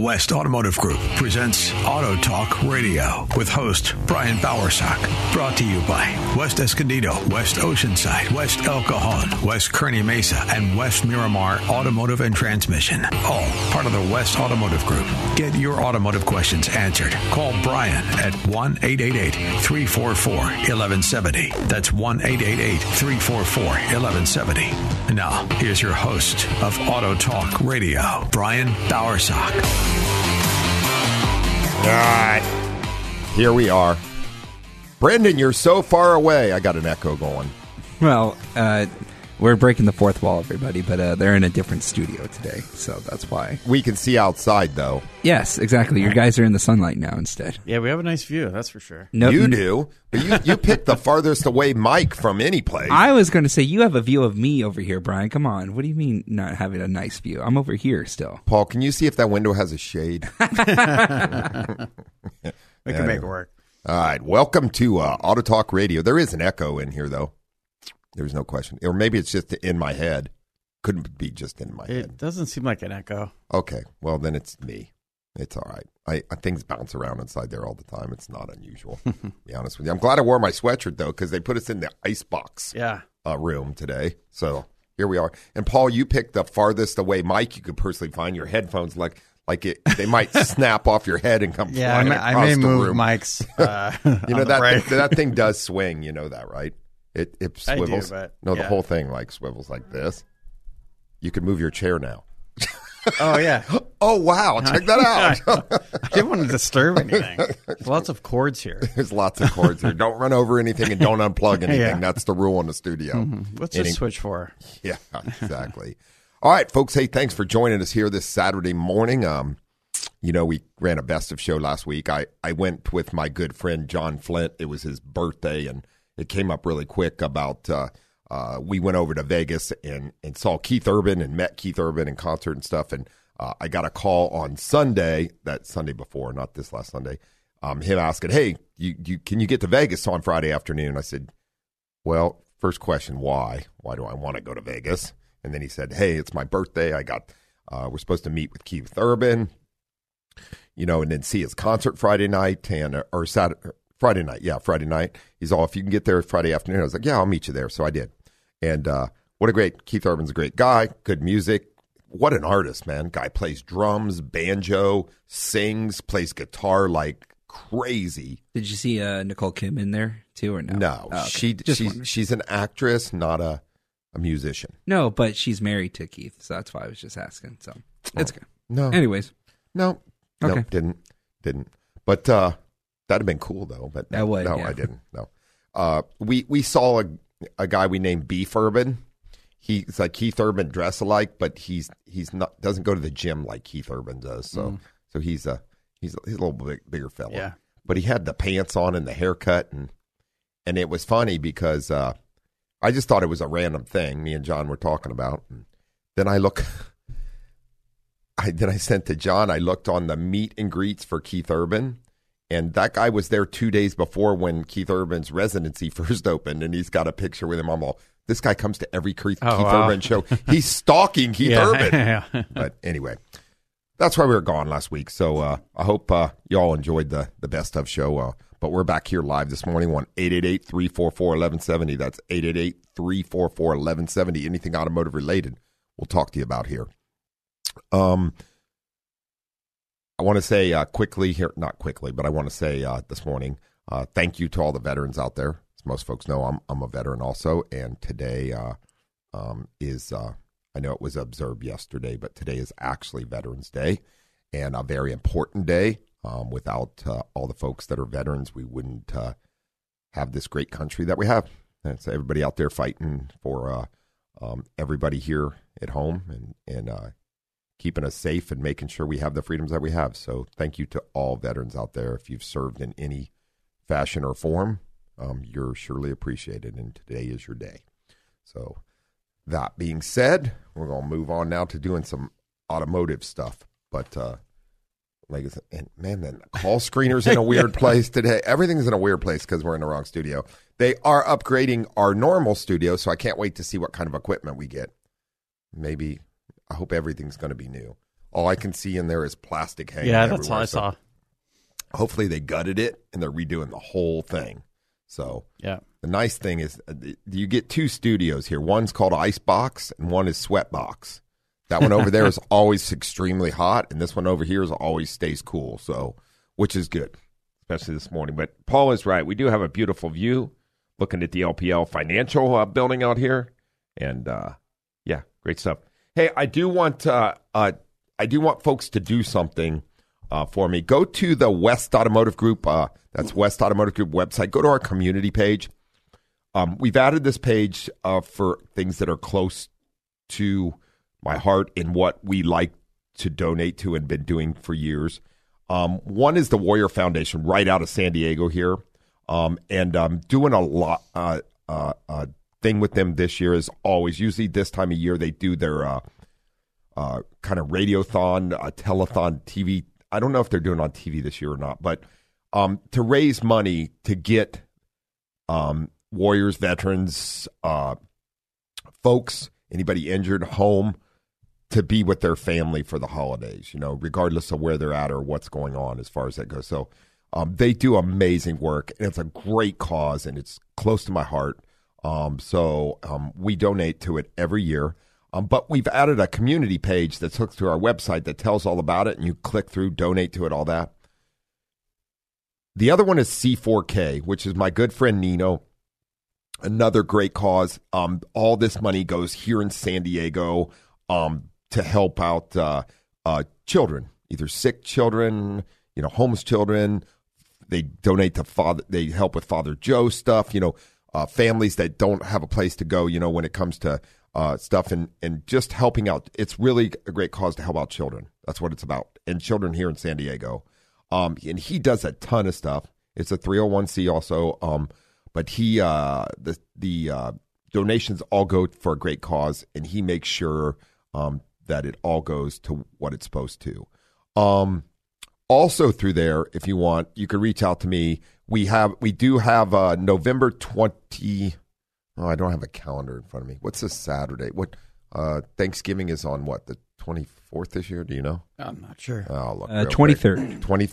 West Automotive Group presents Auto Talk Radio with host Brian Bowersock. Brought to you by West Escondido, West Oceanside, West El Cajon, West Kearny Mesa, and West Miramar Automotive and Transmission. All part of the West Automotive Group. Get your automotive questions answered. Call Brian at 1 888 344 1170. That's 1 888 344 1170. Now, here's your host of Auto Talk Radio, Brian Bowersock. All right. Here we are. Brendan, you're so far away. I got an echo going. Well, uh, we're breaking the fourth wall, everybody, but uh, they're in a different studio today, so that's why. We can see outside, though. Yes, exactly. Your guys are in the sunlight now instead. Yeah, we have a nice view. That's for sure. No, you n- do, but you, you picked the farthest away mic from any place. I was going to say you have a view of me over here, Brian. Come on. What do you mean not having a nice view? I'm over here still. Paul, can you see if that window has a shade? We can make it work. All right. Welcome to uh, Auto Talk Radio. There is an echo in here, though. There's no question. Or maybe it's just in my head. Couldn't be just in my It head. It doesn't seem like an echo. Okay. Well, then it's me. It's all right. I, I things bounce around inside there all the time. It's not unusual. to be honest with you. I'm glad I wore my sweatshirt though, because they put us in the ice box Yeah. uh, room today. So here we are. And Paul, you picked the farthest away mic you could personally find. Your headphones, like like it, they might snap off your head and come Yeah, I flying may, I may the move room. mics. Uh, You know that thing, that thing does swing. You know that, right? It it I do, swivels. but, no, the whole thing like swivels like this. You can move your chair now. oh yeah. Oh wow! Check that out. I didn't want to disturb anything. There's lots of cords here. There's lots of cords here. Don't run over anything and don't unplug anything. Yeah. That's the rule in the studio. What's Any- switch for? Yeah, exactly. All right, folks. Hey, thanks for joining us here this Saturday morning. Um, you know, we ran a best of show last week. I, I went with my good friend John Flint. It was his birthday, and it came up really quick about uh, uh, we went over to Vegas and, and saw Keith Urban and met Keith Urban in concert and stuff. And uh, I got a call on Sunday, that Sunday before, not this last Sunday, um, him asking, "Hey, you, you can you get to Vegas on Friday afternoon?" I said, well, first question, why? Why do I want to go to Vegas? And then he said, "Hey, it's my birthday. I got uh, we're supposed to meet with Keith Urban, you know, and then see his concert Friday night and or Saturday, Friday night. Yeah, Friday night. He's all if you can get there Friday afternoon. I was like, yeah, I'll meet you there. So I did. And uh, what a great Keith Urban's a great guy. Good music. What an artist, man. Guy plays drums, banjo, sings, plays guitar like crazy. Did you see uh, Nicole Kidman there too, or no? No, Oh, okay. she Just she's wondering. she's an actress, not a a musician. no, but she's married to Keith, so that's why I was just asking. So it's good. No, Anyways, no, no, Okay. didn't, didn't. But uh, that'd have been cool though. But no, would, no, yeah. I didn't. No, uh, we we saw a a guy we named Beef Urban. He's like Keith Urban dress alike, but he's he's not doesn't go to the gym like Keith Urban does. So so he's a he's a, he's a little bit bigger fella. Yeah. but he had the pants on and the haircut and and it was funny because uh, I just thought it was a random thing me and John were talking about. And then I look, I then I sent to John. I looked on the meet and greets for Keith Urban, and that guy was there two days before when Keith Urban's residency first opened, and he's got a picture with him. I'm all, this guy comes to every Keith, Oh, Keith wow. Urban show. He's stalking Keith yeah. Urban. yeah. But anyway, that's why we were gone last week. So uh, I hope uh, you all enjoyed the the best of show. Uh, but we're back here live this morning on 888-344-1170. That's 888-344-1170. Anything automotive related, we'll talk to you about here. Um, I want to say uh, quickly here, not quickly, but I want to say uh, this morning, uh, thank you to all the veterans out there. As most folks know, I'm I'm a veteran also, and today uh, um, is uh, I know it was observed yesterday, but today is actually Veterans Day, and a very important day. Um, without uh, all the folks that are veterans, we wouldn't have this great country that we have. That's everybody out there fighting for um, everybody here at home and and uh, keeping us safe and making sure we have the freedoms that we have. So thank you to all veterans out there. If you've served in any fashion or form, um, you're surely appreciated, and today is your day. So that being said, we're going to move on now to doing some automotive stuff. But uh, like, and man, then call screeners in a weird place today. Everything's in a weird place because we're in the wrong studio. They are upgrading our normal studio, so I can't wait to see what kind of equipment we get. Maybe I hope everything's going to be new. All I can see in there is plastic hanging. Yeah, that's all I so saw. Hopefully they gutted it and they're redoing the whole thing. So Yeah. the nice thing is uh, you get two studios here. One's called Icebox and one is Sweatbox. That one over there is always extremely hot, and this one over here is always stays cool. So, which is good, especially this morning. But Paul is right. We do have a beautiful view looking at the LPL financial uh, building out here, and uh, yeah, great stuff. Hey, I do want uh, uh, I do want folks to do something uh, for me. Go to the West Automotive Group. Uh, that's West Automotive Group website. Go to our community page. Um, we've added this page uh, for things that are close to my heart and what we like to donate to and been doing for years. Um, one is the Warrior Foundation, right out of San Diego here, um, and um, doing a lot uh, uh, uh, thing with them this year is always usually this time of year they do their uh, uh, kind of radiothon, uh, telethon, TV. I don't know if they're doing on TV this year or not, but um, to raise money to get um, warriors, veterans, uh, folks, anybody injured home to be with their family for the holidays, you know, regardless of where they're at or what's going on as far as that goes. So um, they do amazing work, and it's a great cause, and it's close to my heart. Um, so um, we donate to it every year. Um, but we've added a community page that's hooked to our website that tells all about it, and you click through, donate to it, all that. The other one is C4K, which is my good friend Nino. Another great cause. Um, all this money goes here in San Diego um, to help out uh, uh, children, either sick children, you know, homeless children. They donate to father. They help with Father Joe stuff. You know, uh, families that don't have a place to go. You know, when it comes to uh, stuff and and just helping out. It's really a great cause to help out children. That's what it's about, and children here in San Diego. Um, and he does a ton of stuff. It's a 301c also. Um, but he uh, the the uh, donations all go for a great cause, and he makes sure um, that it all goes to what it's supposed to. Um, also through there, if you want, you can reach out to me. We have we do have uh, November twenty. Oh, I don't have a calendar in front of me. What's this Saturday? What uh, Thanksgiving is on? What the twenty fourth this year? Do you know? I'm not sure. Oh, look, Uh, 23rd. Twenty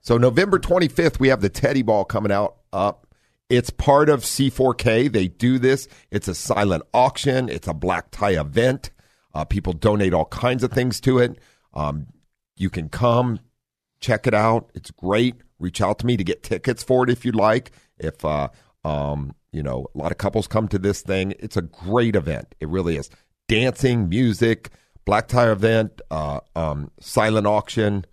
So November twenty fifth, we have the Teddy Ball coming out up. It's part of C4K. They do this. It's a silent auction. It's a black tie event. Uh, people donate all kinds of things to it. Um, you can come check it out. It's great. Reach out to me to get tickets for it if you'd like. If uh, um, you know, a lot of couples come to this thing. It's a great event. It really is. Dancing, music, black tie event, uh, um, silent auction.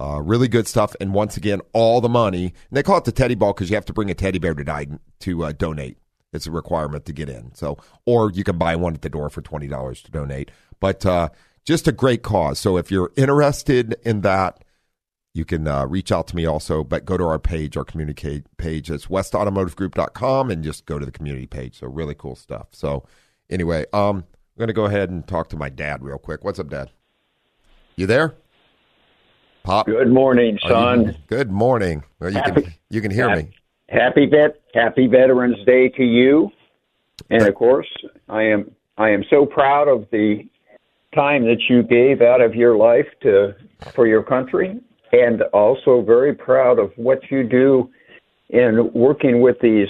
Uh, really good stuff. And once again, all the money. And they call it the teddy ball because you have to bring a teddy bear to die to uh, donate. It's a requirement to get in. So, or you can buy one at the door for twenty dollars to donate. But uh, just a great cause. So if you're interested in that, you can uh, reach out to me also. But go to our page, our communicate page. It's westautomotivegroup.com and just go to the community page. So really cool stuff. So anyway, um, I'm going to go ahead and talk to my dad real quick. What's up, Dad? You there? Pop. Good morning, Are you- son. good morning. Well, you can you can hear me. Happy vet Happy Veterans Day to you. And of course, I am I am so proud of the time that you gave out of your life to for your country and also very proud of what you do in working with these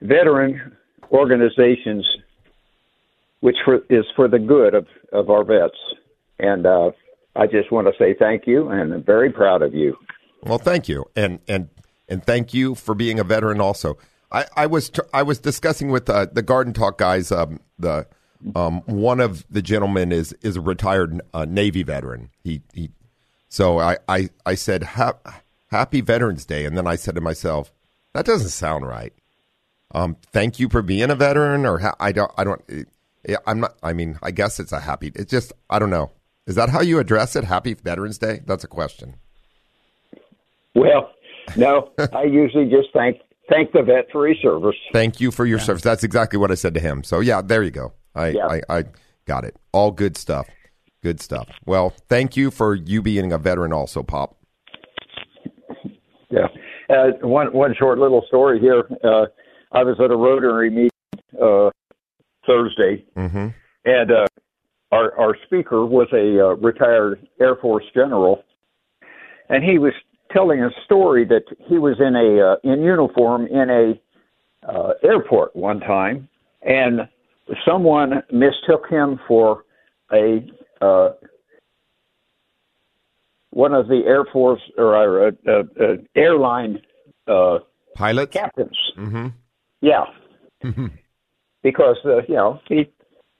veteran organizations which for, is for the good of, of our vets. And uh, I just want to say thank you and I'm very proud of you. Well, thank you, and and and thank you for being a veteran. Also, I, I was I was discussing with uh, the Garden Talk guys. Um, the um, one of the gentlemen is is a retired uh, Navy veteran. He he. So I I I said ha- Happy Veterans Day, and then I said to myself, That doesn't sound right. Um, thank you for being a veteran, or ha- I don't. I don't. eh, I'm not. I mean, I guess it's a happy. It's just. I don't know. Is that how you address it? Happy Veterans Day? That's a question. Well, no, I usually just thank thank the vet for his service. Thank you for your service. That's exactly what I said to him. So yeah, there you go. I, Yeah. I, I got it. All good stuff. Good stuff. Well, thank you for you being a veteran, also, Pop. Yeah. Uh, one one short little story here. Uh, I was at a Rotary meeting uh, Thursday, Mm-hmm. and uh, our our speaker was a uh, retired Air Force general, and he was telling a story that he was in a uh, in uniform in a uh, airport one time, and someone mistook him for a uh, one of the Air Force or uh, uh, uh, airline uh, Pilot. captains. Mm-hmm. Yeah, because uh, you know he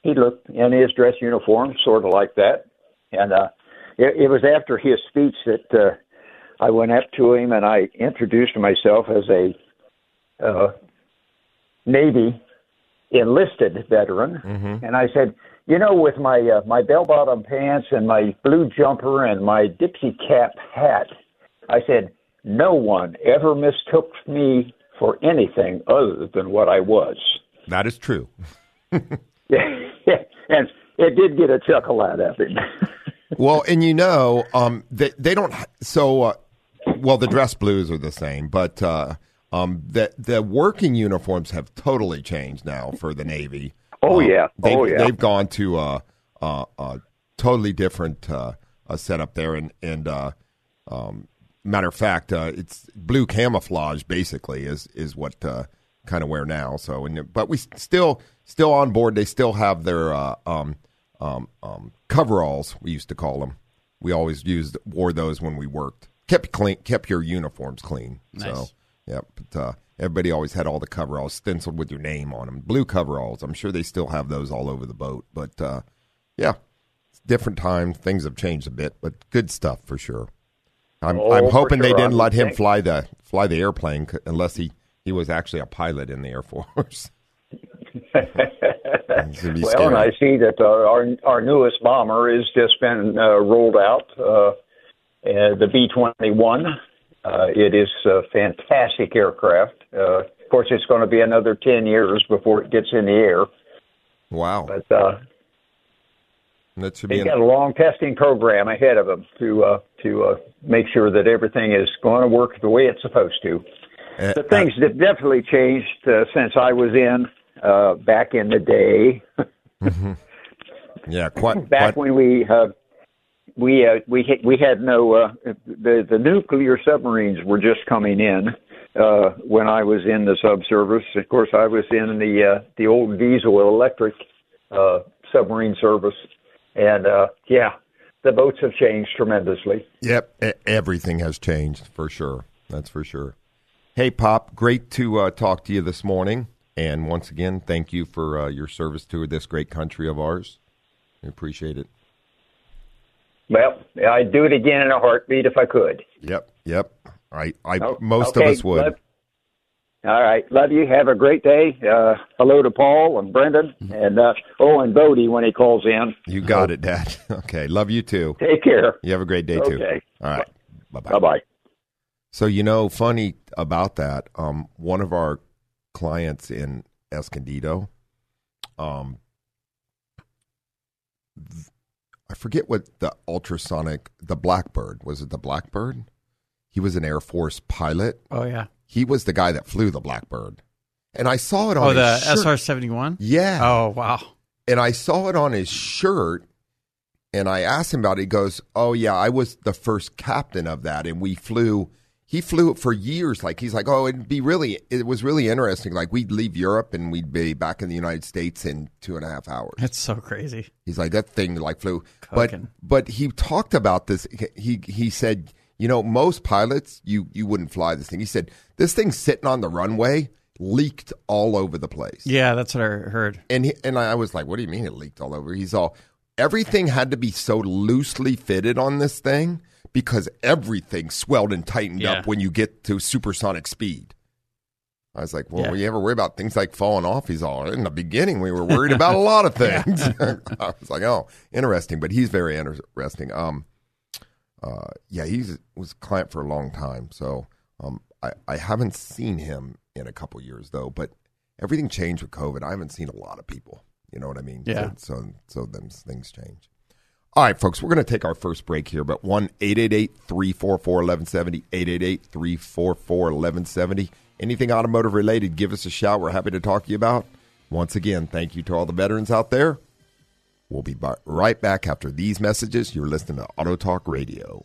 he looked in his dress uniform, sort of like that, and uh, it, it was after his speech that uh, I went up to him and I introduced myself as a uh, Navy enlisted veteran, and I said, you know, with my uh, my bell bottom pants and my blue jumper and my Dixie cap hat, I said, no one ever mistook me for anything other than what I was. That is true. Yeah, and it did get a chuckle out of him. well, and you know, um, they they don't. So, uh, well, the dress blues are the same, but uh, um, the the working uniforms have totally changed now for the Navy. Oh, Uh, yeah. they've, Oh, yeah. They've gone to a, a, a totally different uh, a setup there, and and uh, um, matter of fact, uh, it's blue camouflage basically is is what uh, kind of wear now. So, and but we still still on board. They still have their uh, um, um, um, coveralls. We used to call them. We always used wore those when we worked. Kept clean, kept your uniforms clean. So, Yeah. But uh, everybody always had all the coveralls stenciled with your name on them. Blue coveralls. I'm sure they still have those all over the boat. But uh, yeah, it's different time. Things have changed a bit, but good stuff for sure. I'm, Oh, I'm hoping they didn't let him fly the fly the airplane unless he, he was actually a pilot in the Air Force. It's gonna be well, scary. and I see that uh, our our newest bomber has just been uh, rolled out, uh, uh, the B twenty one. Uh, it is a fantastic aircraft. Uh, of course, it's going to be another ten years before it gets in the air, Wow, but uh, that should be. They've An, got a long testing program ahead of them to uh, to uh, make sure that everything is going to work the way it's supposed to. uh, The things that definitely changed uh, since I was in uh, back in the day, yeah, quite. back quite when we uh, we uh, we we had no uh, the the nuclear submarines were just coming in uh, when I was in the subservice. Of course, I was in the uh, the old diesel electric uh, submarine service, and uh, yeah, the boats have changed tremendously. Yep, everything has changed for sure. That's for sure. Hey, Pop, great to uh, talk to you this morning. And once again, thank you for uh, your service to this great country of ours. We appreciate it. Well, I'd do it again in a heartbeat if I could. Yep, yep. I, I Oh, most okay, of us would. love- all right, love you. Have a great day. Uh, hello to Paul and Brendan, and uh, oh, and Bodie when he calls in. You got it, Dad. Okay, love you too. Take care. You have a great day too. All right, bye Bye bye. Bye. So you know, funny about that. Um, one of our clients in Escondido, um, th- I forget what the ultrasonic, the Blackbird was it? The Blackbird? He was an Air Force pilot. Oh yeah. He was the guy that flew the Blackbird, and I saw it on Oh, the. SR seventy one. Yeah. Oh wow. and I saw it on his shirt and I asked him about it. He goes, Oh yeah, I was the first captain of that and we flew he flew it for years. Like he's like, Oh, it'd be really it was really interesting. Like we'd leave Europe and we'd be back in the United States in two and a half hours. That's so crazy. He's like, That thing like flew Cooking. but but he talked about this he he said, you know, most pilots you you wouldn't fly this thing. He said, This thing's sitting on the runway, leaked all over the place. Yeah, that's what I heard. And he, and I was like, "What do you mean it leaked all over?" He's all, "Everything had to be so loosely fitted on this thing because everything swelled and tightened Yeah. up when you get to supersonic speed." I was like, well, Yeah. you ever worry about things like falling off? He's all, in the beginning, we were worried about a lot of things. I was like, oh, interesting. But he's very interesting. Um, uh, yeah, he was a client for a long time. So um, I, I haven't seen him in a couple years, though. But everything changed with COVID. I haven't seen a lot of people. You know what I mean? Yeah. So, so, so then things change. All right, folks, we're going to take our first break here, but 1 888 344 1170, 888 344 1170. Anything automotive related, give us a shout. We're happy to talk to you about. Once again, thank you to all the veterans out there. We'll be right back after these messages. You're listening to Auto Talk Radio.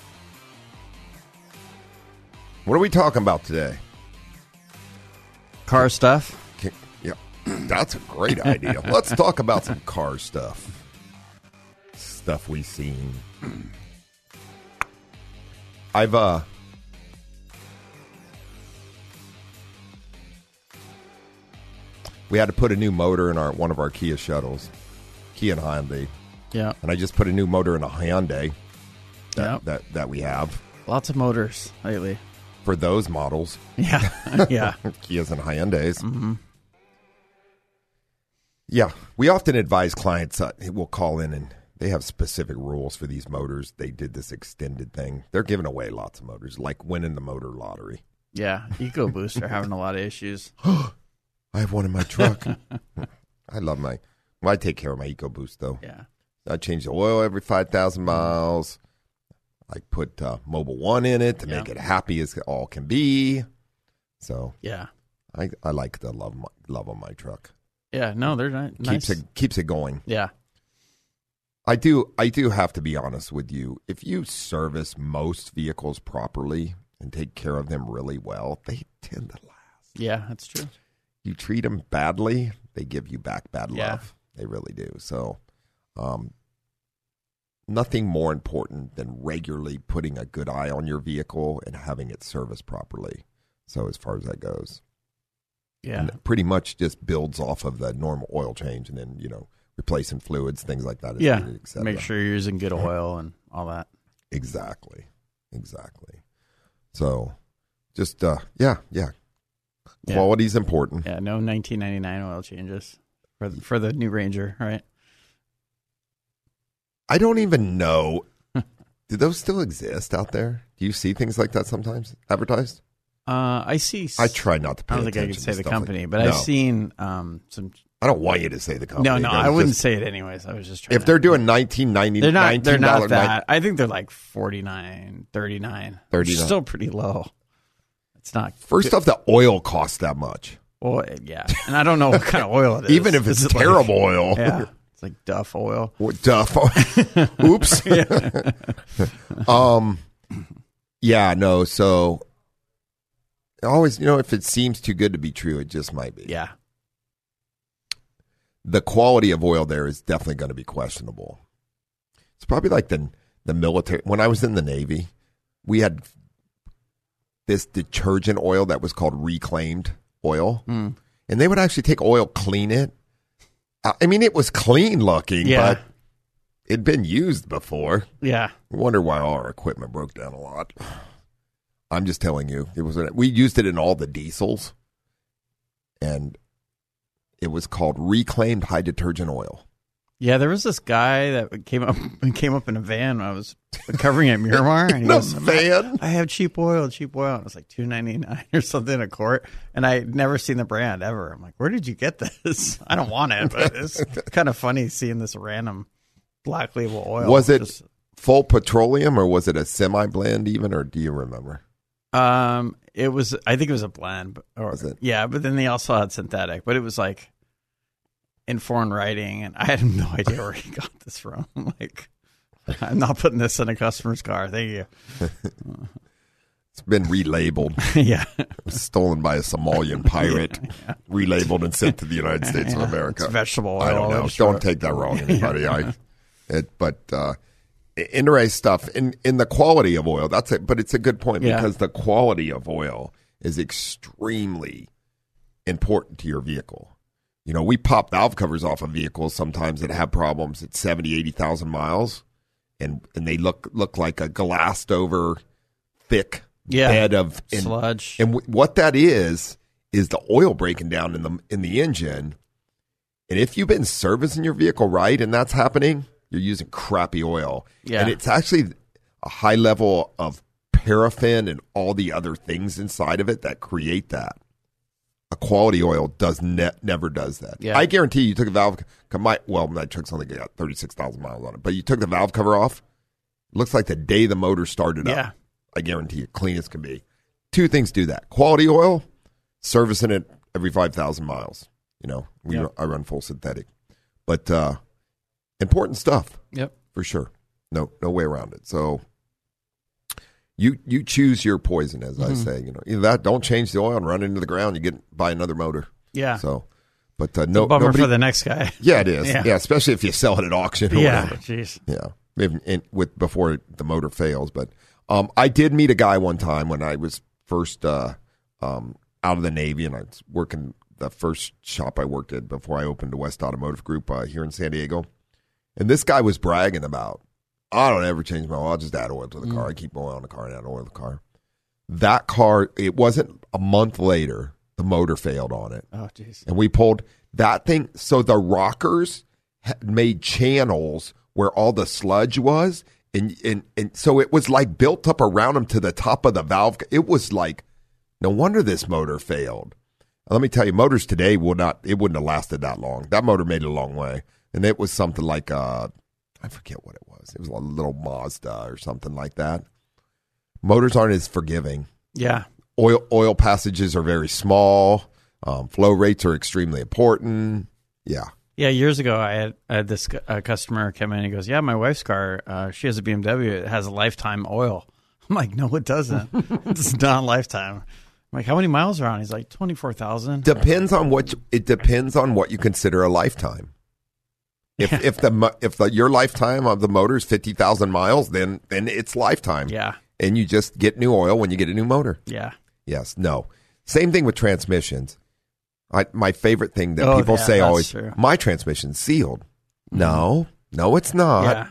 What are we talking about today? Car stuff. Can- yeah, that's a great idea. Let's talk about some car stuff. Stuff we've seen. I've uh We had to put a new motor in our one of our Kia shuttles. Kia and Hyundai. Yeah. And I just put a new motor in a Hyundai that, Yeah. that, that we have Lots of motors lately. For those models. Yeah. yeah. Kias and Hyundais. Mm-hmm. Yeah, we often advise clients uh, will call in and they have specific rules for these motors. They did this extended thing. They're giving away lots of motors, like winning the motor lottery. Yeah. EcoBoost are having a lot of issues. I have one in my truck. I love my. Well, I take care of my EcoBoost though. Yeah. I change the oil every five thousand miles. I put uh, Mobil One in it to make it happy as all can be. So Yeah. I, I like the love my, love on my truck. Yeah. No, they're not nice. Keeps it keeps it going. Yeah. I do I do have to be honest with you. If you service most vehicles properly and take care of them really well, they tend to last. Yeah. That's true. You treat them badly, they give you back bad Yeah. love. They really do. So, um, nothing more important than regularly putting a good eye on your vehicle and having it serviced properly. So, as far as that goes, Yeah. and it pretty much just builds off of the normal oil change, and then you know replacing fluids, things like that. Yeah. needed. Make sure you're using good oil and all that. Exactly. Exactly. So just uh yeah, yeah. Yeah. Quality's important. Yeah. No 1999 oil changes for the, for the new Ranger, right? I don't even know do those still exist out there? Do you see things like that sometimes advertised? Uh, I see. I try not to pay I don't think I can say the stuff like- company, but No. I've seen um, some. I don't want you to say the company. No, no, I wouldn't just- say it anyways. I was just trying. if to- they're doing 1990 they're not. They're not that. I think they're like 49, 39. 39. Still pretty low. It's not. First off, the oil costs that much. Well, yeah, and I don't know what kind of oil it is. Even if it's Is it like- terrible oil. yeah, it's like Duff oil. What Duff. Oil. Oops. um. Yeah. No. So. Always, you know, if it seems too good to be true, it just might be. Yeah, The quality of oil there is definitely going to be questionable. It's probably like the the military. When I was in the Navy, we had this detergent oil that was called reclaimed oil, Mm. and they would actually take oil, clean it. I mean, it was clean looking, Yeah. but it'd been used before. yeah, I wonder why all our equipment broke down a lot. I'm just telling you, it was we used it in all the diesels, and it was called reclaimed high detergent oil. Yeah. There was this guy that came up came up in a van. When I was covering at Miramar, and he goes, van? I have cheap oil, cheap oil. And it was like two ninety nine or something a quart, and I would never seen the brand ever. I'm like, where did you get this? I don't want it, but it's kind of funny seeing this random black label oil. Was it Just- full petroleum or was it a semi blend even, or do you remember? Um, it was. I think it was a blend, or Was it? yeah. But then they also had synthetic, but it was like in foreign writing, and I had no idea where he got this from. Like, I'm not putting this in a customer's car. Thank you. It's been relabeled. yeah. Stolen by a Somalian pirate, relabeled and sent to the United States of America. It's vegetable oil. I don't know. Don't take that wrong, anybody. I, it, but uh, interesting stuff in in the quality of oil. That's it. But it's a good point Yeah. because the quality of oil is extremely important to your vehicle. You know, we pop valve covers off of vehicles sometimes that have problems at 70, 80,000 miles and and they look look like a glassed over thick Yeah. bed of and, Sludge. And w- what that is is the oil breaking down in the in the engine. And if you've been servicing your vehicle right and that's happening, you're using crappy oil. Yeah. And it's actually a high level of paraffin and all the other things inside of it that create that. A quality oil does ne- never does that. Yeah. I guarantee you took a valve. My, well, my truck's only got thirty six thousand miles on it, but you took the valve cover off. Looks like the day the motor started Yeah. up. I guarantee you, clean as can be. Two things do that: quality oil, servicing it every five thousand miles. You know, we Yep. I run full synthetic, but uh, important stuff Yep. for sure. No, no way around it. So you you choose your poison, as I Mhm. say. You know, either that don't change the oil and run into the ground. You get buy another motor. Yeah. So, but uh, no bummer nobody- for the next guy. Yeah, it is. Yeah. Yeah. especially if you sell it at auction. Or Yeah, whatever. jeez. Yeah, maybe in, with before the motor fails. But um, I did meet a guy one time when I was first uh, um, out of the Navy, and I was working the first shop I worked at before I opened the West Automotive Group uh, here in San Diego. And this guy was bragging about, I don't ever change my oil. I'll just add oil to the car. I keep oil in the car and add oil to the car. That car, it wasn't a month later, the motor failed on it. Oh, jeez. And we pulled that thing. So the rockers had made channels where all the sludge was. And, and, and so it was like built up around them to the top of the valve. It was like, no wonder this motor failed. Let me tell you, motors today will not, it wouldn't have lasted that long. That motor made it a long way. And it was something like, uh, I forget what it was. It was a little Mazda or something like that. Motors aren't as forgiving Yeah. oil oil passages are very small. Um, flow rates are extremely important. Yeah, Yeah, years ago, I had, I had this uh, customer come in and he goes, "Yeah, my wife's car, uh, she has a BMW. It has a lifetime oil." I'm like, "No, it doesn't. it's not lifetime." I'm like, "How many miles are on?" He's like, twenty four thousand. depends on what you- it depends on what you consider a lifetime. If if the if the, your lifetime of the motor is fifty thousand miles, then then it's lifetime. Yeah, and you just get new oil when you get a new motor. yeah, Yes, no. Same thing with transmissions. I, my favorite thing that Oh, people yeah, say always, true. my transmission's sealed. No, no, it's not. yeah,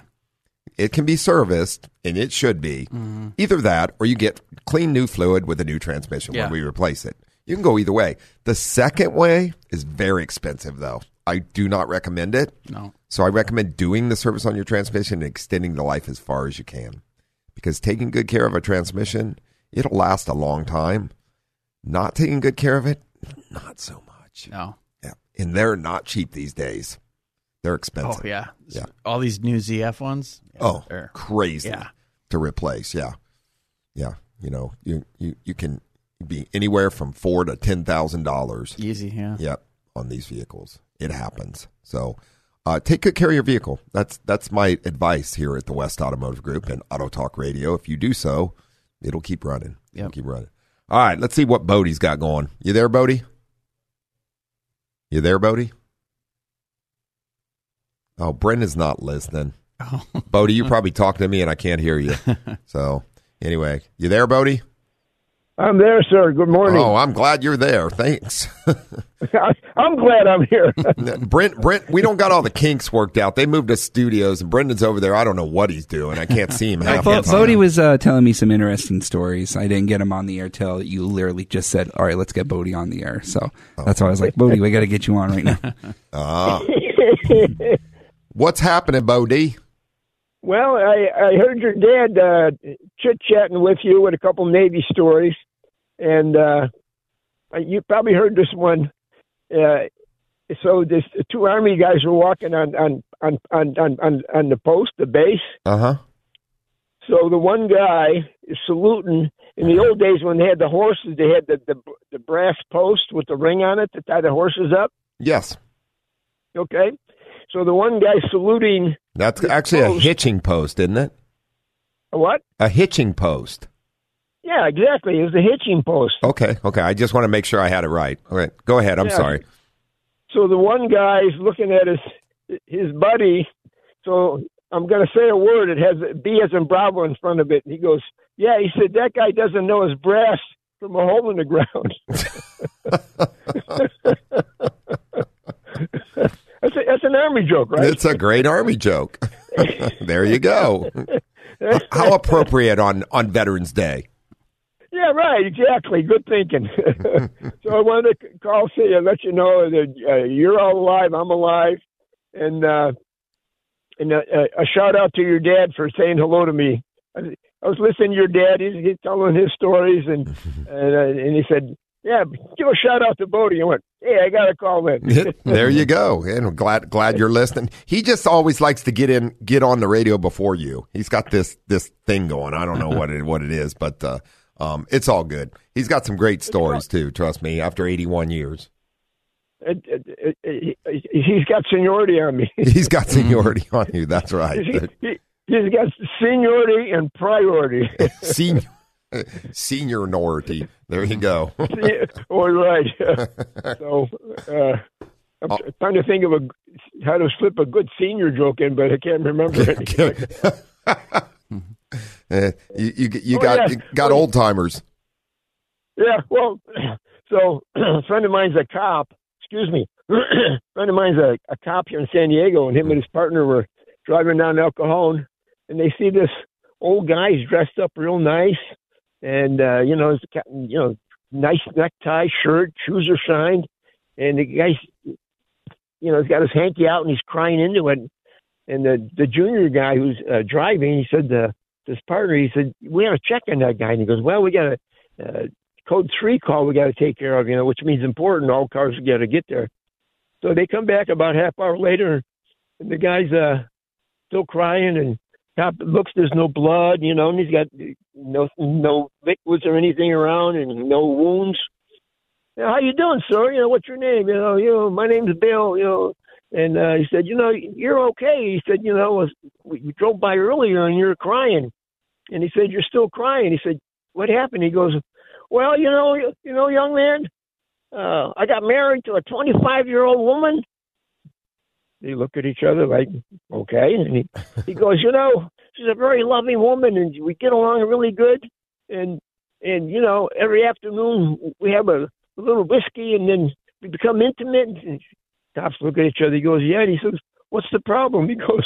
It can be serviced, and it should be. Mm-hmm. Either that, or you get clean new fluid with a new transmission when we replace it. You can go either way. The second way is very expensive, though. I do not recommend it. no, So I recommend doing the service on your transmission and extending the life as far as you can. Because taking good care of a transmission, it'll last a long time. Not taking good care of it, not so much. no. Yeah. And they're not cheap these days. They're expensive. Oh yeah, Yeah. All these new ZF ones. Yeah, Oh, they're- crazy Yeah. to replace. Yeah, yeah. You know, you you you can be anywhere from four to ten thousand dollars. easy. Yeah, Yep, on these vehicles, it happens. So, uh, take good care of your vehicle. That's that's my advice here at the West Automotive Group and Auto Talk Radio. If you do so, it'll keep running. It'll keep running. All right, let's see what Bodie's got going. You there, Bodie? You there, Bodie? Oh, Brendan's not listening. Oh. Bodie, you probably talking to me and I can't hear you. So, anyway, you there, Bodie? I'm there, sir. Good morning. Oh, I'm glad you're there. Thanks. I'm glad I'm here. Brent, Brent, we don't got all the kinks worked out. They moved to studios, and Brendan's over there. I don't know what he's doing. I can't see him half Bo- the time. Bodie was uh, telling me some interesting stories. I didn't get him on the air till you literally just said, "All right, let's get Bodie on the air." So that's why I was like, "Bodie, we got to get you on right now." Ah. What's happening, Bodie? well, I, I heard your dad uh, chit chatting with you with a couple Navy stories, and uh, you probably heard this one. Uh, so this the two Army guys were walking on on on on on, on, the post, the base. Uh huh. So the one guy is saluting. In the old days, when they had the horses, they had the, the the brass post with the ring on it to tie the horses up. Yes. Okay, so the one guy saluting That's actually a hitching post, isn't it? a what? A hitching post. Yeah, exactly. It was a hitching post. Okay, okay. I just want to make sure I had it right. Okay, go ahead. I'm Yeah. sorry. So the one guy's looking at his his buddy. So I'm going to say a word. It has B as in Bravo in front of it. And he goes, "Yeah." He said that guy doesn't know his brass from a hole in the ground. that's a, that's an army joke, right? It's a great army joke. there you go. How appropriate on on Veterans Day. Yeah, right. Exactly. Good thinking. so I wanted to call, say, and let you know that uh, you're all alive. I'm alive, and uh, and uh, a shout out to your dad for saying hello to me. I, I was listening to your dad. He's, he's telling his stories, and and uh, and he said, "Yeah, give a shout out to Bodie." I went, "Hey, I got to call in." there you go. And I'm glad glad you're listening. He just always likes to get in get on the radio before you. He's got this this thing going. I don't know what it what it is, but uh, um, it's all good. He's got some great stories too. Trust me. After 81 years, It- it- it- he- he's got seniority on me. he's got seniority on you. That's right. He- he- he's got seniority and priority. Senior. There you go. All right. so uh, I'm trying to think of a how to slip a good senior joke in, but I can't remember it. Eh, you you, you Oh, got yeah. you got old timers. yeah. Well, so a friend of mine's a cop. Excuse me. a friend of mine's a, a cop here in San Diego, and him and his partner were driving down El Cajon, and they see this old guy. He's dressed up real nice, and uh, you know, he's got, you know, nice necktie, shirt, shoes are shined, and the guy's, you know, he's got his hanky out and he's crying into it. And the the junior guy who's uh, driving, he said to his partner, he said, "We got to check on that guy." And he goes, "Well, we got a uh, code three call we got to take care of, you know, which means important. All cars got to get there." So they come back about half hour later, and the guy's uh still crying, and cop looks there's no blood, you know, and he's got no no liquids or anything around, and no wounds. "Yeah, How you doing, sir? You know, what's your name? You know, you know, my name's Bill. You know, and uh, he said, you know, you're okay. He said, you know, we we drove by earlier and you're crying, and he said, you're still crying. He said, what happened? He goes, well, you know, you, you know, young man, uh, I got married to a 25 year old woman. They look at each other like, okay, and he he goes, you know, she's a very loving woman, and we get along really good, and and you know, every afternoon we have a, a little whiskey, and then we become intimate. And cops look at each other. He goes, yeah. And he says, what's the problem? He goes,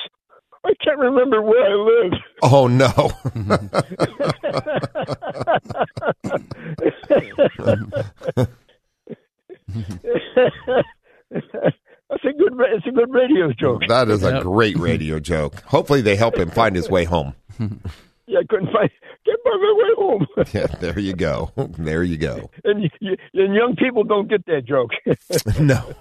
I can't remember where I live. Oh no. That's a good. ra- It's a good radio joke. That is a great radio joke. Hopefully, they help him find his way home. Yeah, I couldn't find get my way home. Yeah, there you go. There you go. and, y- y- and young people don't get that joke. No.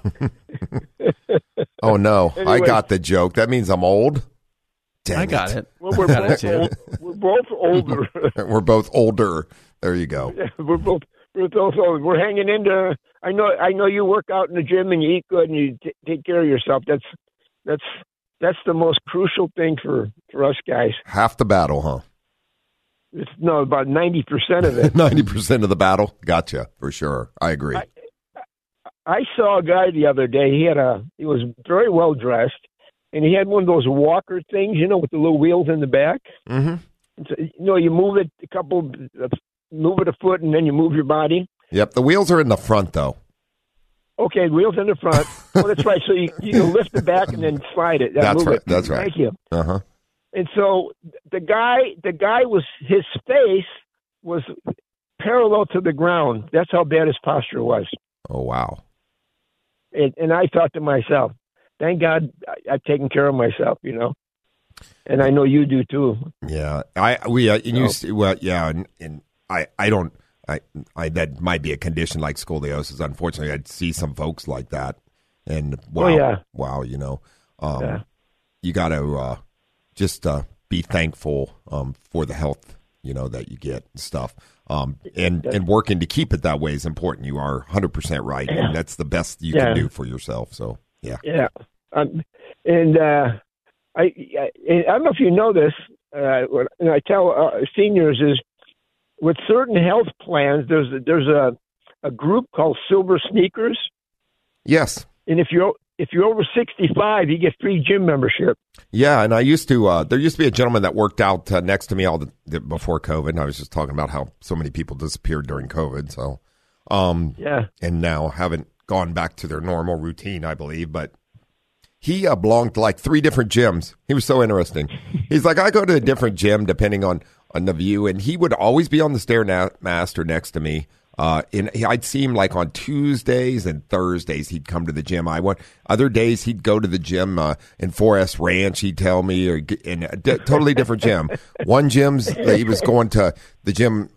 Oh no, I got the joke. That means I'm old. Dang I got it. well, we're Got it both too. old, we're both older. We're both older. There you go. Yeah, we're both we're both old. We're hanging in there. I know. I know you work out in the gym and you eat good and you t- take care of yourself. That's that's that's the most crucial thing for for us guys. Half the battle, huh? It's no about ninety percent of it. Ninety percent of the battle. Gotcha for sure. I agree. I saw a guy the other day. He had a he was very well dressed, and he had one of those walker things, you know, with the little wheels in the back. Mm-hmm. So, you know, you move it a couple, uh, move it a foot, and then you move your body. Yep. The wheels are in the front though. Okay, wheels in the front. oh, that's right. So you you lift it back and then slide it. That's right. It. That's right. Thank you. Uh huh. And so the guy, the guy was his face was parallel to the ground. That's how bad his posture was. Oh wow. And, and I thought to myself, thank God I, I've taken care of myself, you know. And I know you do too. Yeah, I we uh, and you Oh. well yeah, and, and I I don't I I that might be a condition like scoliosis. Unfortunately, I'd see some folks like that, and wow, Oh, yeah. wow, you know, um, Yeah. you got to uh, just uh, be thankful um, for the health you know that you get and stuff. Um, and and working to keep it that way is important. You are hundred percent right, and that's the best you Yeah. can do for yourself. So yeah, Yeah. Um, and uh, I, I I don't know if you know this. Uh, what I tell uh, seniors is with certain health plans, there's a, there's a a group called Silver Sneakers, Yes. and if you're if you're over 65, you get free gym membership. Yeah, and I used to. Uh, there used to be a gentleman that worked out uh, next to me all the, the before COVID. And I was just talking about how so many people disappeared during COVID. So, um, Yeah. and now haven't gone back to their normal routine, I believe. But he uh, belonged to like three different gyms. He was so interesting. He's like, I go to a different gym depending on on the view, and he would always be on the stairmaster next to me. Uh, and I'd see him like on Tuesdays and Thursdays. He'd come to the gym. I went other days. He'd go to the gym uh, in Forest Ranch. He'd tell me, or in a totally different gym. One gym's he was going to the gym,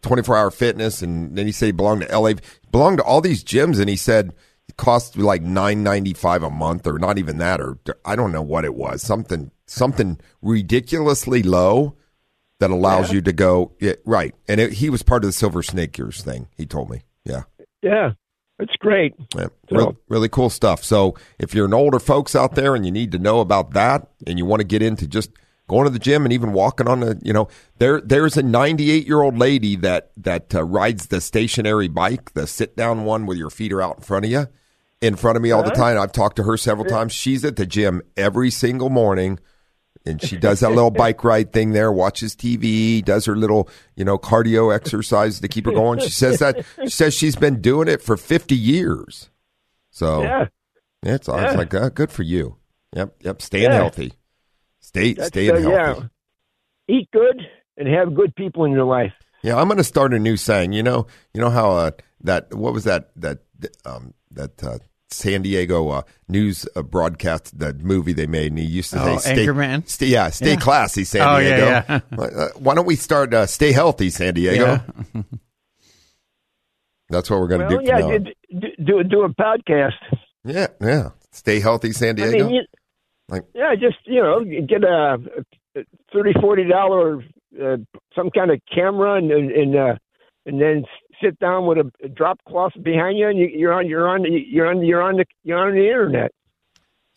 twenty four hour fitness, and then he said he belonged to LA. Belonged to all these gyms, and he said it cost like nine ninety five a month, or not even that, or I don't know what it was. Something something ridiculously low that allows you to go yeah, right. And it, he was part of the Silver Sneakers thing. He told me, yeah. Yeah, it's great. Yeah, real, really cool stuff. So if you're an older folks out there and you need to know about that, and you want to get into just going to the gym and even walking on the, you know, there there's a 98 year old lady that that uh, rides the stationary bike, the sit down one where your feet are out in front of you, in front of me all the time. I've talked to her several times. She's at the gym every single morning. And she does that little bike ride thing there, watches TV, does her little, you know, cardio exercise to keep her going. She says that she says she's been doing it for 50 years. So Yeah. it's I was Yeah. like, uh, good for you. Yep, yep. Staying Yeah. healthy. Stay That's, staying uh, healthy. yeah. Eat good and have good people in your life. Yeah, I'm going to start a new saying. You know, you know how uh, that what was that that um, that uh, San Diego uh, news uh, broadcast that movie they made, and he used to Oh, say, stay, Anchorman? stay, yeah, stay Yeah. classy, San Oh, Diego." yeah, yeah. Uh, Why don't we start uh, stay healthy, San Diego? Yeah. That's what we're going to Well, do. yeah, from do, do do a podcast. yeah, yeah. Stay healthy, San I Diego. mean, you, Like- yeah, just you know, get a thirty, forty dollar uh, some kind of camera and and and, uh, and then sit down with a, a drop cloth behind you, and you, you're on you're on you're on you're on the you're on the internet.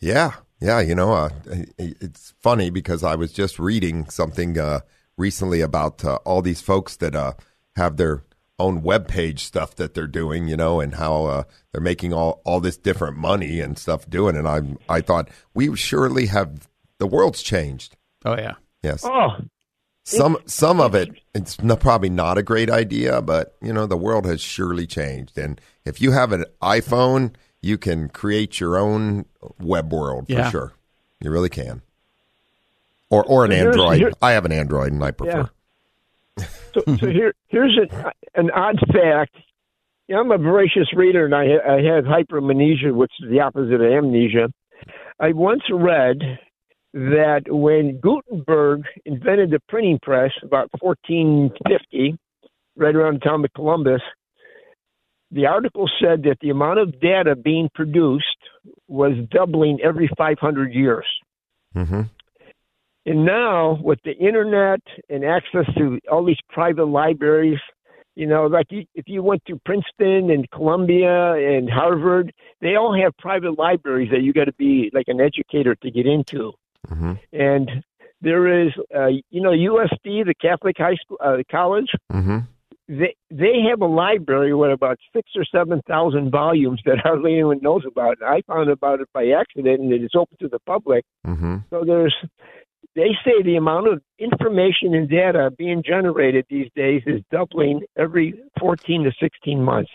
Yeah, yeah. You know, uh, it's funny because I was just reading something uh, recently about uh, all these folks that uh, have their own web page stuff that they're doing. You know, and how uh, they're making all all this different money and stuff doing. And I I thought we surely have the world's changed. Oh yeah. Yes. Oh, Some some of it it's not, probably not a great idea, but you know the world has surely changed. And if you have an iPhone, you can create your own web world for Yeah. sure. You really can. Or or an So here's- Android. here- I have an Android and I prefer. So, so here, here's an, an odd fact. You know, I'm a voracious reader, and I, I have hypermnesia, which is the opposite of amnesia. I once read that when Gutenberg invented the printing press about 1450, right around the time of Columbus, the article said that the amount of data being produced was doubling every 500 years. Mm-hmm. And now with the internet and access to all these private libraries, you know, like you, if you went to Princeton and Columbia and Harvard, they all have private libraries that you got to be like an educator to get into. Mm-hmm. And there is, uh, you know, USD, the Catholic high school uh, college. Mm-hmm. They they have a library with about six or seven thousand volumes that hardly anyone knows about. I found about it by accident, and it is open to the public. Mm-hmm. So there's, they say the amount of information and data being generated these days is doubling every 14 to 16 months.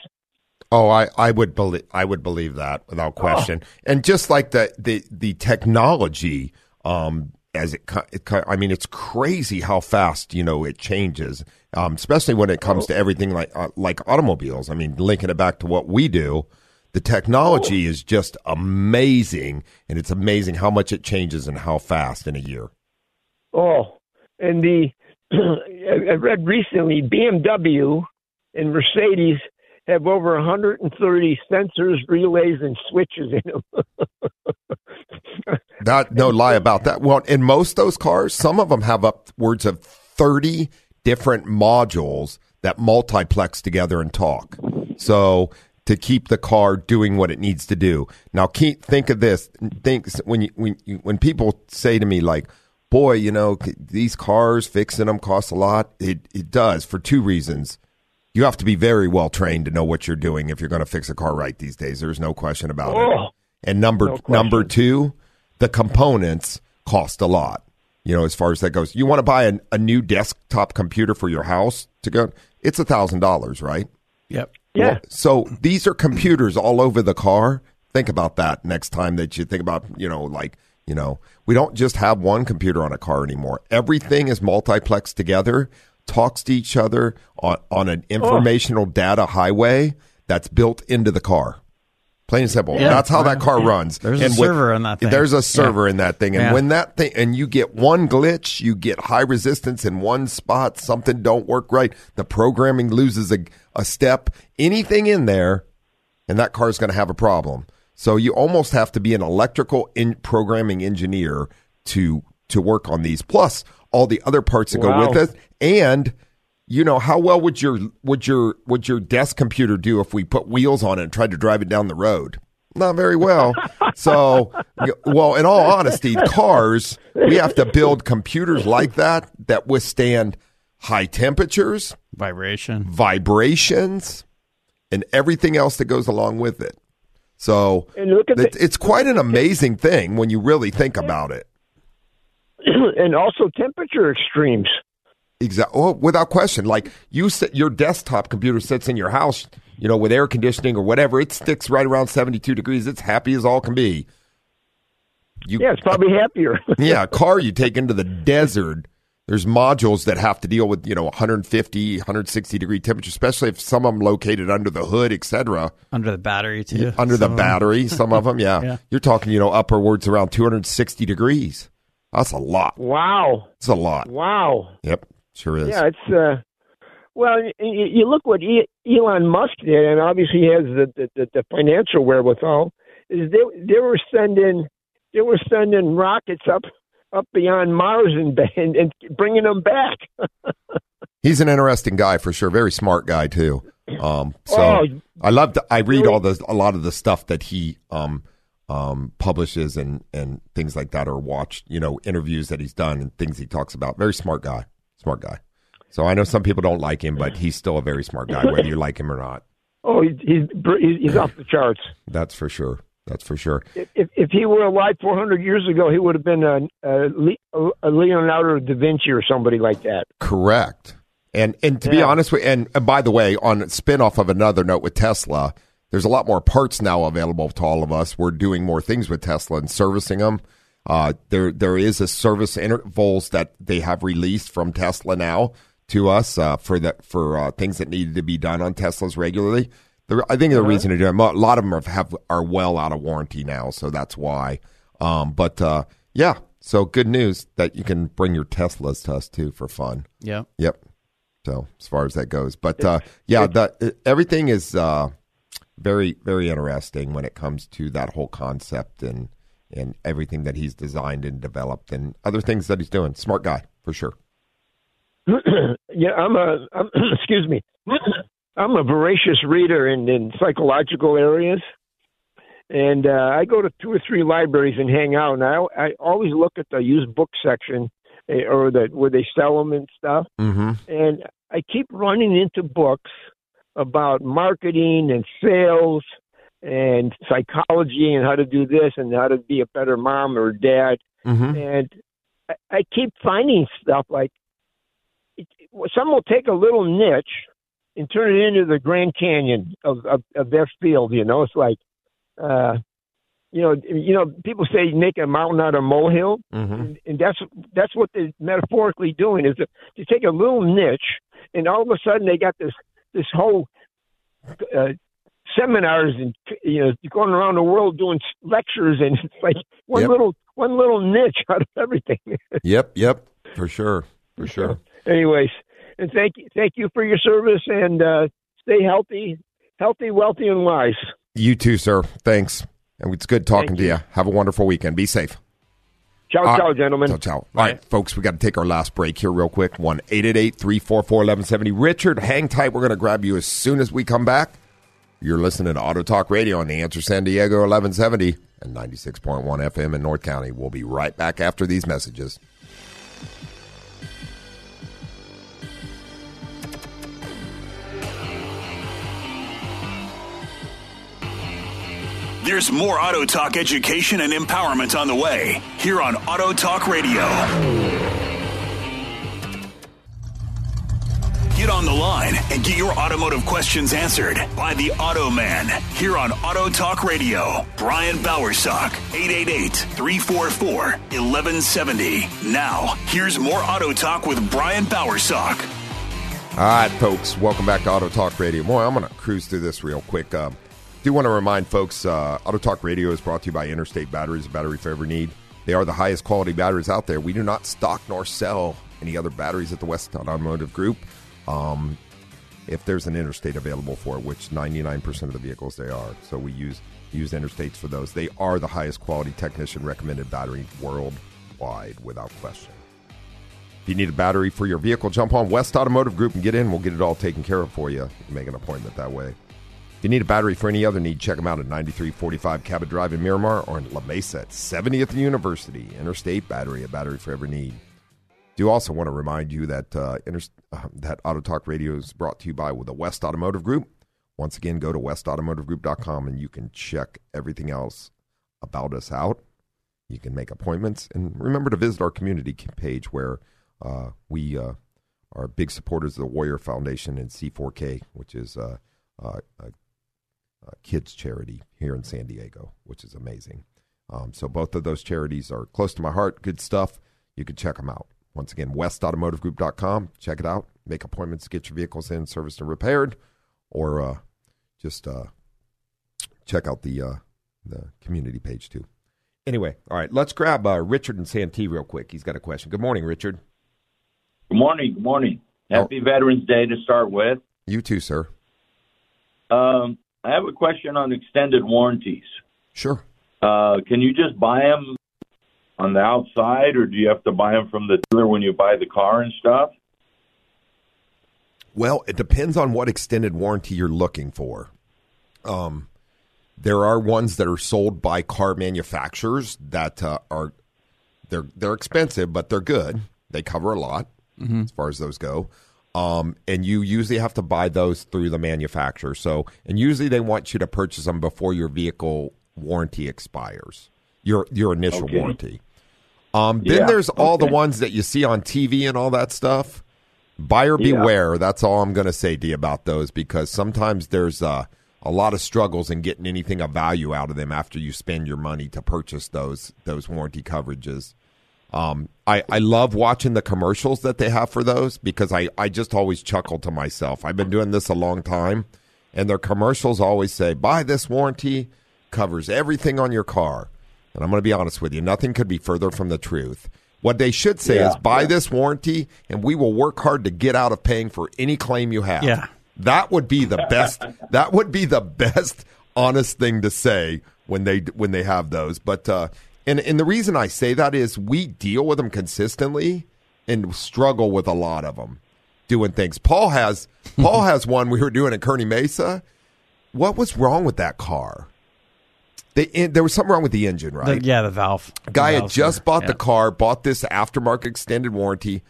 Oh, I, I would believe I would believe that without question. And just like the the the technology, um, as it, it I mean, it's crazy how fast you know it changes. Um, especially when it comes to everything like uh, like automobiles. I mean, linking it back to what we do, the technology is just amazing, and it's amazing how much it changes and how fast in a year. Oh, and the I read recently BMW and Mercedes have over 130 sensors, relays, and switches in them. That no lie about that. Well, in most those cars, some of them have upwards of thirty different modules that multiplex together and talk. So to keep the car doing what it needs to do. Now, keep, think of this. Think when you, when you, when people say to me like, "Boy, you know these cars fixing them costs a lot." It it does for two reasons. You have to be very well trained to know what you're doing if you're going to fix a car right these days. There's no question about it. Oh, And number No number two, the components cost a lot. You know, as far as that goes, you want to buy a, a new desktop computer for your house to go. It's a thousand dollars, right? Yep. yeah. Well, so these are computers all over the car. Think about that next time that you think about, you know, like, you know, we don't just have one computer on a car anymore. Everything is multiplexed together, talks to each other on, on an oh. informational data highway that's built into the car. Plain and simple. Yeah. That's how that car runs. There's a with- server in that thing. There's a server in that thing. And Yeah. when that thing, and you get one glitch, you get high resistance in one spot, something don't work right, the programming loses a, a step, anything in there, and that car is going to have a problem. So you almost have to be an electrical in programming engineer to to work on these. Plus all the other parts that Wow. go with it, and you know how well would your would your would your desk computer do if we put wheels on it and tried to drive it down the road? Not very well. so, well, in all honesty, cars we have to build computers like that that withstand high temperatures, Vibration. vibrations, and everything else that goes along with it. So And look at it- the- it's quite an amazing thing when you really think about it. and also temperature extremes. Exactly. Oh, without question. Like you sit, your desktop computer sits in your house, you know, with air conditioning or whatever. It sticks right around seventy-two degrees. It's happy as all can be. You, Yeah, it's probably happier. yeah, a car you take into the desert. There's modules that have to deal with you know 150, 160 degree temperature, especially if some of them located under the hood, etc. Under the battery, too. Under the Some of them. battery, some of them, yeah. Yeah. You're talking, you know, upwards around 260 degrees. That's a lot. wow, It's a lot. wow. Yep, sure is. Yeah, it's uh, well, you, you look what Elon Musk did, and obviously he has the, the, the financial wherewithal. Is they they were sending they were sending rockets up up beyond Mars and and, and bringing them back. He's an interesting guy for sure. Very smart guy too. Um, so Oh, I love. To, I read all the a lot of the stuff that he um, um, publishes and and things like that, or watch you know interviews that he's done and things he talks about. Very smart guy. Smart guy. So I know some people don't like him, but he's still a very smart guy, whether you like him or not. Oh, he's he's, he's off the charts. That's for sure. That's for sure. If if, if he were alive 400 years ago, he would have been a, a, a Leonardo da Vinci or somebody like that. Correct. And and to be honest with and, and by the way, on a spin-off of another note with Tesla, there's a lot more parts now available to all of us. We're doing more things with Tesla and servicing them. Uh, there there is a service intervals that they have released from Tesla now to us uh, for the for uh, things that needed to be done on Teslas regularly. The, I think the reason to do it, a lot of them are, have are well out of warranty now, so that's why. Um, but uh, yeah, so good news that you can bring your Teslas to us too for fun. Yeah. Yep. So as far as that goes, but uh, yeah, the, everything is uh, very very interesting when it comes to that whole concept and and everything that he's designed and developed and other things that he's doing. Smart guy for sure. yeah, I'm a I'm, excuse me. I'm a voracious reader in, in psychological areas, and uh, I go to two or three libraries and hang out. And I I always look at the used book section eh, or the where they sell them and stuff. Mm-hmm. And I keep running into books about marketing and sales and psychology and how to do this and how to be a better mom or dad. Mm-hmm. And I, I keep finding stuff like it, some will take a little niche and turn it into the Grand Canyon of of, of their field. You know, it's like, uh, you know, you know, people say make a mountain out of a molehill, Mm-hmm. and, and that's that's what they're metaphorically doing is to, to take a little niche, and all of a sudden they got this this whole uh, seminars and you know going around the world doing lectures, and it's like one Yep. little one little niche out of everything. Yep. Yep. For sure. For sure. Anyways, and thank you, thank you for your service, and uh, stay healthy, healthy, wealthy, and wise. You too, sir. Thanks. And it's good talking Thank to you. you. Have a wonderful weekend. Be safe. Ciao, All ciao, right. gentlemen. Ciao, ciao. All right, folks, we got to take our last break here real quick. 1 888 344 1170. Richard, hang tight. We're going to grab you as soon as we come back. You're listening to Auto Talk Radio on the Answer San Diego 1170 and 96.1 FM in North County. We'll be right back after these messages. There's more Auto Talk education and empowerment on the way here on Auto Talk Radio. Get on the line and get your automotive questions answered by the Auto Man here on Auto Talk Radio. Brian Bowersock, 888-344-1170. Now, here's more Auto Talk with Brian Bowersock. All right, folks, welcome back to Auto Talk Radio. Boy, I'm going to cruise through this real quick. Uh, do want to remind folks uh, Auto Talk Radio is brought to you by Interstate Batteries, a battery for every need. They are the highest quality batteries out there. We do not stock nor sell any other batteries at the West Automotive Group. Um, if there's an interstate available for it, which 99% of the vehicles they are. So we use use interstates for those. They are the highest quality technician recommended battery worldwide without question. If you need a battery for your vehicle, jump on West Automotive Group and get in. We'll get it all taken care of for you. Make an appointment that way. If you need a battery for any other need, check them out at 9345 Cabot Drive in Miramar or in La Mesa at 70th University. Interstate Battery, a battery for every need. Do also want to remind you that uh, inter- uh, that Auto Talk Radio is brought to you by the West Automotive Group. Once again, go to westautomotivegroup.com and you can check everything else about us out. You can make appointments and remember to visit our community page where uh, we uh, are big supporters of the Warrior Foundation and C4K, which is uh, uh, a, a kids charity here in San Diego, which is amazing. Um, so both of those charities are close to my heart. Good stuff. You can check them out. Once again, westautomotivegroup.com. Check it out. Make appointments to get your vehicles in, serviced, and repaired, or uh, just uh, check out the uh, the community page too. Anyway, all right, let's grab uh, Richard and Santee real quick. He's got a question. Good morning, Richard. Good morning. Good morning. Happy Veterans Day to start with. You too, sir. Um, I have a question on extended warranties. Sure. Uh, can you just buy them on the outside, or do you have to buy them from the dealer when you buy the car and stuff? Well, it depends on what extended warranty you're looking for. Um, there are ones that are sold by car manufacturers that uh, are they're they're expensive, but they're good. They cover a lot Mhm. as far as those go. Um, and you usually have to buy those through the manufacturer. So, and usually they want you to purchase them before your vehicle warranty expires. Your your initial Okay. warranty. Um, then Yeah, there's all the ones that you see on TV and all that stuff. Buyer Yeah. beware. That's all I'm going to say to you about those because sometimes there's uh, a lot of struggles in getting anything of value out of them after you spend your money to purchase those those warranty coverages. Um, I, I love watching the commercials that they have for those because I, I just always chuckle to myself. I've been doing this a long time, and their commercials always say, buy this warranty, covers everything on your car. And I'm going to be honest with you, nothing could be further from the truth. What they should say Yeah. is, buy this warranty, and we will work hard to get out of paying for any claim you have. Yeah. That would be the best. that would be the best honest thing to say when they when they have those. But uh, and and the reason I say that is we deal with them consistently and struggle with a lot of them doing things. Paul has Paul has one we were doing at Kearny Mesa. What was wrong with that car? They, there was something wrong with the engine, right? The- yeah, the valve. Guy The had just bought yeah. the car, bought this aftermarket extended warranty.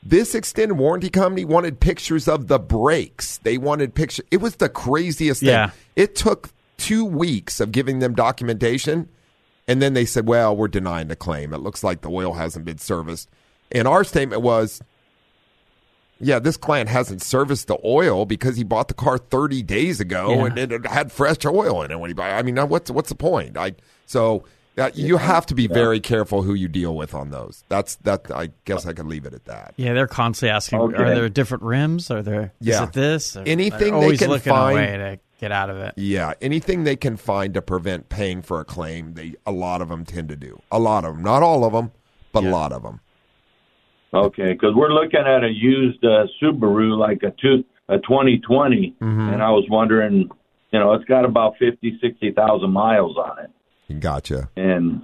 This extended warranty company wanted pictures of the brakes. They wanted picture. It was the craziest thing. Yeah. It took two weeks of giving them documentation, and then they said, "Well, we're denying the claim. It looks like the oil hasn't been serviced." And our statement was, "Yeah, this client hasn't serviced the oil because he bought the car 30 days ago, Yeah. and it had fresh oil in it when he bought. I mean, what's what's the point? I so." uh, you have to be very careful who you deal with on those. That's that. I guess I could leave it at that. Yeah, they're constantly asking, Okay. are there different rims? Are there, Yeah. is it this? Or- Anything they're they can looking find- a way to get out of it. Yeah, anything they can find to prevent paying for a claim, they a lot of them tend to do. A lot of them, not all of them, but a lot of them. Okay, because we're looking at a used uh, Subaru, like a two a 2020, Mhm. and I was wondering, you know, it's got about fifty, sixty thousand miles on it, Gotcha. and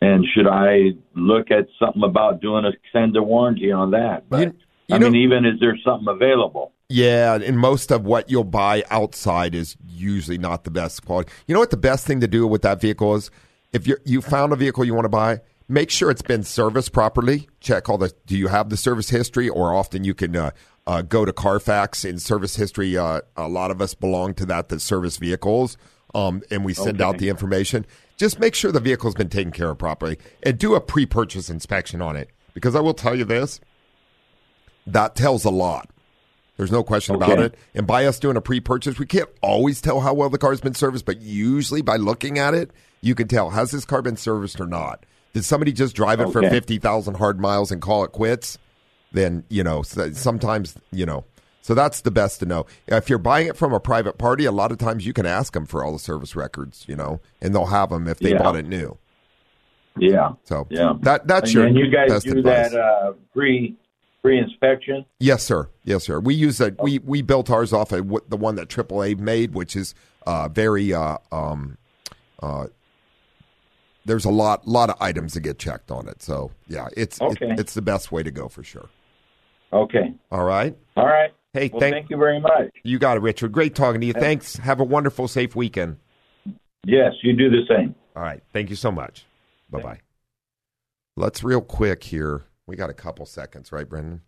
and should I look at something about doing a extended warranty on that? But You- you I know- mean, even is there something available? Yeah, and most of what you'll buy outside is usually not the best quality. You know what the best thing to do with that vehicle is? If you you found a vehicle you want to buy, make sure it's been serviced properly. Check all the. Do you have the service history? Or often you can uh, uh, go to Carfax in service history. Uh, a lot of us belong to that that service vehicles, um, and we send out the information. Just make sure the vehicle's been taken care of properly, and do a pre-purchase inspection on it. Because I will tell you this, that tells a lot. There's no question about it. And by us doing a pre-purchase, we can't always tell how well the car's been serviced, but usually by looking at it, you can tell has this car been serviced or not. Did somebody just drive it for fifty thousand hard miles and call it quits? Then you know sometimes you know. So that's the best to know. If you're buying it from a private party, a lot of times you can ask them for all the service records, you know, and they'll have them if they Yeah. bought it new. Yeah. So Yeah. that that's and your then you guys do advice. that uh, pre pre inspection. Yes, sir. Yes, sir. We use that. We we built ours off of what- the one that AAA made, which is uh, very. Uh, um, uh, there's a lot lot of items to get checked on it. So yeah, it's Okay. it, it's the best way to go for sure. Okay. All right. All right. Hey, Well, thank, thank you very much. you. Got it, Richard. Great talking to you. Thanks. Have a wonderful, safe weekend. Yes, you do the same. All right. Thank you so much. Bye bye. Let's real quick here. We got a couple seconds, right, Brendan?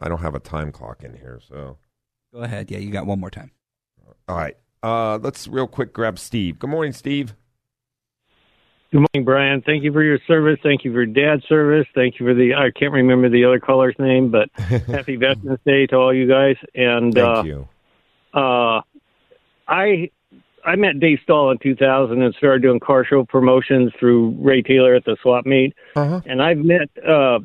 I don't have a time clock in here, so. Go ahead. Yeah, you got one more time. All right. Uh, let's real quick grab Steve. Good morning, Steve. Good morning, Brian. Thank you for your service. Thank you for Dad's service. Thank you for the I can't remember the other caller's name, but happy Veterans Day to all you guys. And Thank uh, you. uh, I I met Dave Stahl in 2000 and started doing car show promotions through Ray Taylor at the swap meet. Uh-huh. And I've met uh,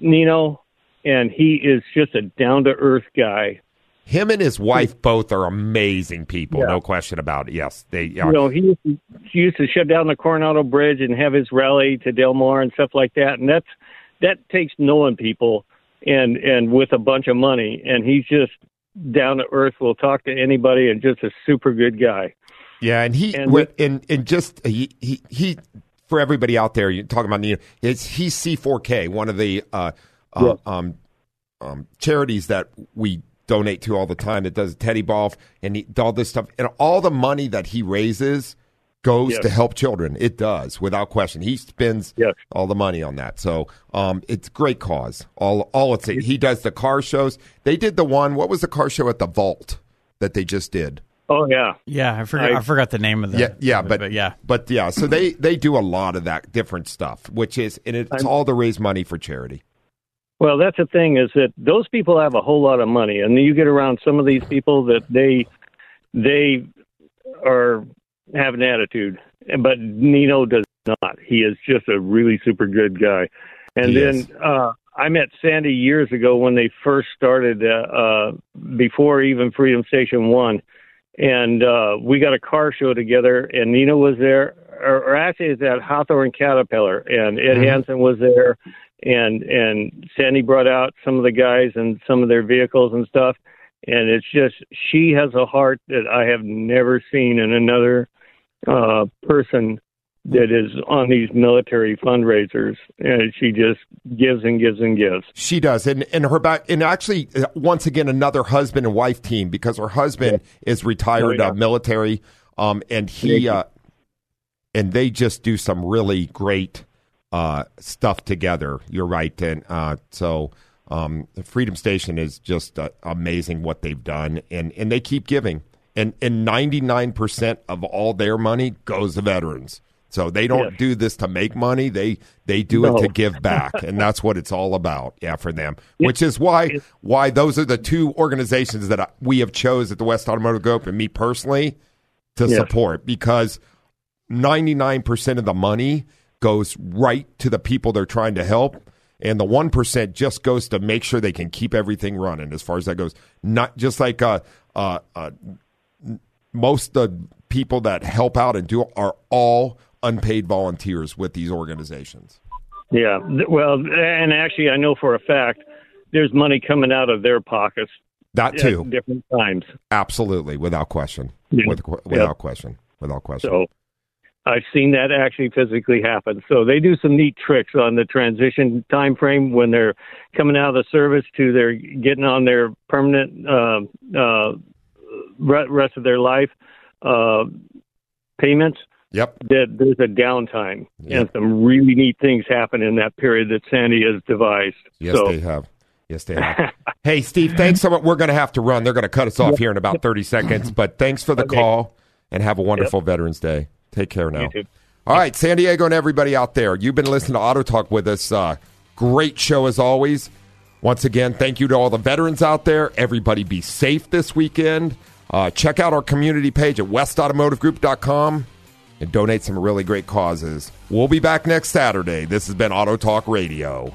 Nino, and he is just a down to earth guy. Him and his wife both are amazing people, Yeah. no question about it. Yes, they You know, he used, to, he used to shut down the Coronado Bridge and have his rally to Del Mar and stuff like that. And that's that takes knowing people and and with a bunch of money. And he's just down to earth. Will talk to anybody and just a super good guy. Yeah, and he And and, and, and just he, he he for everybody out there, you're talking about Nino. It's he's C4K, one of the uh, uh, um, um, charities that we donate to all the time. That does teddy ball and he, all this stuff, and all the money that he raises goes Yes. to help children. It does, without question. He spends Yes. all the money on that. So um, it's great cause. All all it's he does the car shows. They did the one. What was the car show at the Vault that they just did? Oh yeah, Yeah, I forgot. I, I- forgot the name of the. yeah, yeah, of it, but, yeah, but yeah. So they they do a lot of that different stuff, which is and it's I'm- all to raise money for charity. Well, that's the thing is that those people have a whole lot of money, and you get around some of these people that they they are have an attitude, but Nino does not. He is just a really super good guy. And He then is. uh, I met Sandy years ago when they first started, uh, uh, before even Freedom Station One, and uh, we got a car show together, and Nino was there, or, or actually it's at Hawthorne Caterpillar, and Ed Mhm. Hansen was there, and and Sandy brought out some of the guys and some of their vehicles and stuff, and it's just she has a heart that I have never seen in another uh, person that is on these military fundraisers, and she just gives and gives and gives. She does, and and her back, and actually, uh, once again, another husband and wife team because her husband is retired Oh, yeah. uh, military, um, and he, uh, and they just do some really great uh, stuff together. You're right, and uh, so um, the Freedom Station is just uh, amazing what they've done, and and they keep giving, and and 99 percent of all their money goes to veterans. So they don't Yes. do this to make money; they they do No. it to give back, and that's what it's all about. Yeah, for them, which is why why those are the two organizations that I, we have chose at the West Automotive Group, and me personally to Yes. support because 99% of the money goes right to the people they're trying to help and the 1% just goes to make sure they can keep everything running as far as that goes. Not just like uh, uh, uh, most of the people that help out and do are all unpaid volunteers with these organizations. Yeah, well, and actually, I know for a fact there's money coming out of their pockets that at too. different times. absolutely. Without question. Yeah. With, without question. Without question. So, I've seen that actually physically happen. So they do some neat tricks on the transition time frame when they're coming out of the service to their getting on their permanent uh, uh, rest of their life uh, payments. Yep. That there's a downtime Yep. and some really neat things happen in that period that Sandy has devised. Yes, so, they have. Yes, they have. hey, Steve, thanks so much. We're going to have to run. They're going to cut us off here in about 30 seconds. But thanks for the Okay. call and have a wonderful Veterans Day. Take care now. All right, San Diego and everybody out there, you've been listening to Auto Talk with us. Uh, great show as always. Once again, thank you to all the veterans out there. Everybody be safe this weekend. Uh, check out our community page at westautomotivegroup.com and donate some really great causes. We'll be back next Saturday. This has been Auto Talk Radio.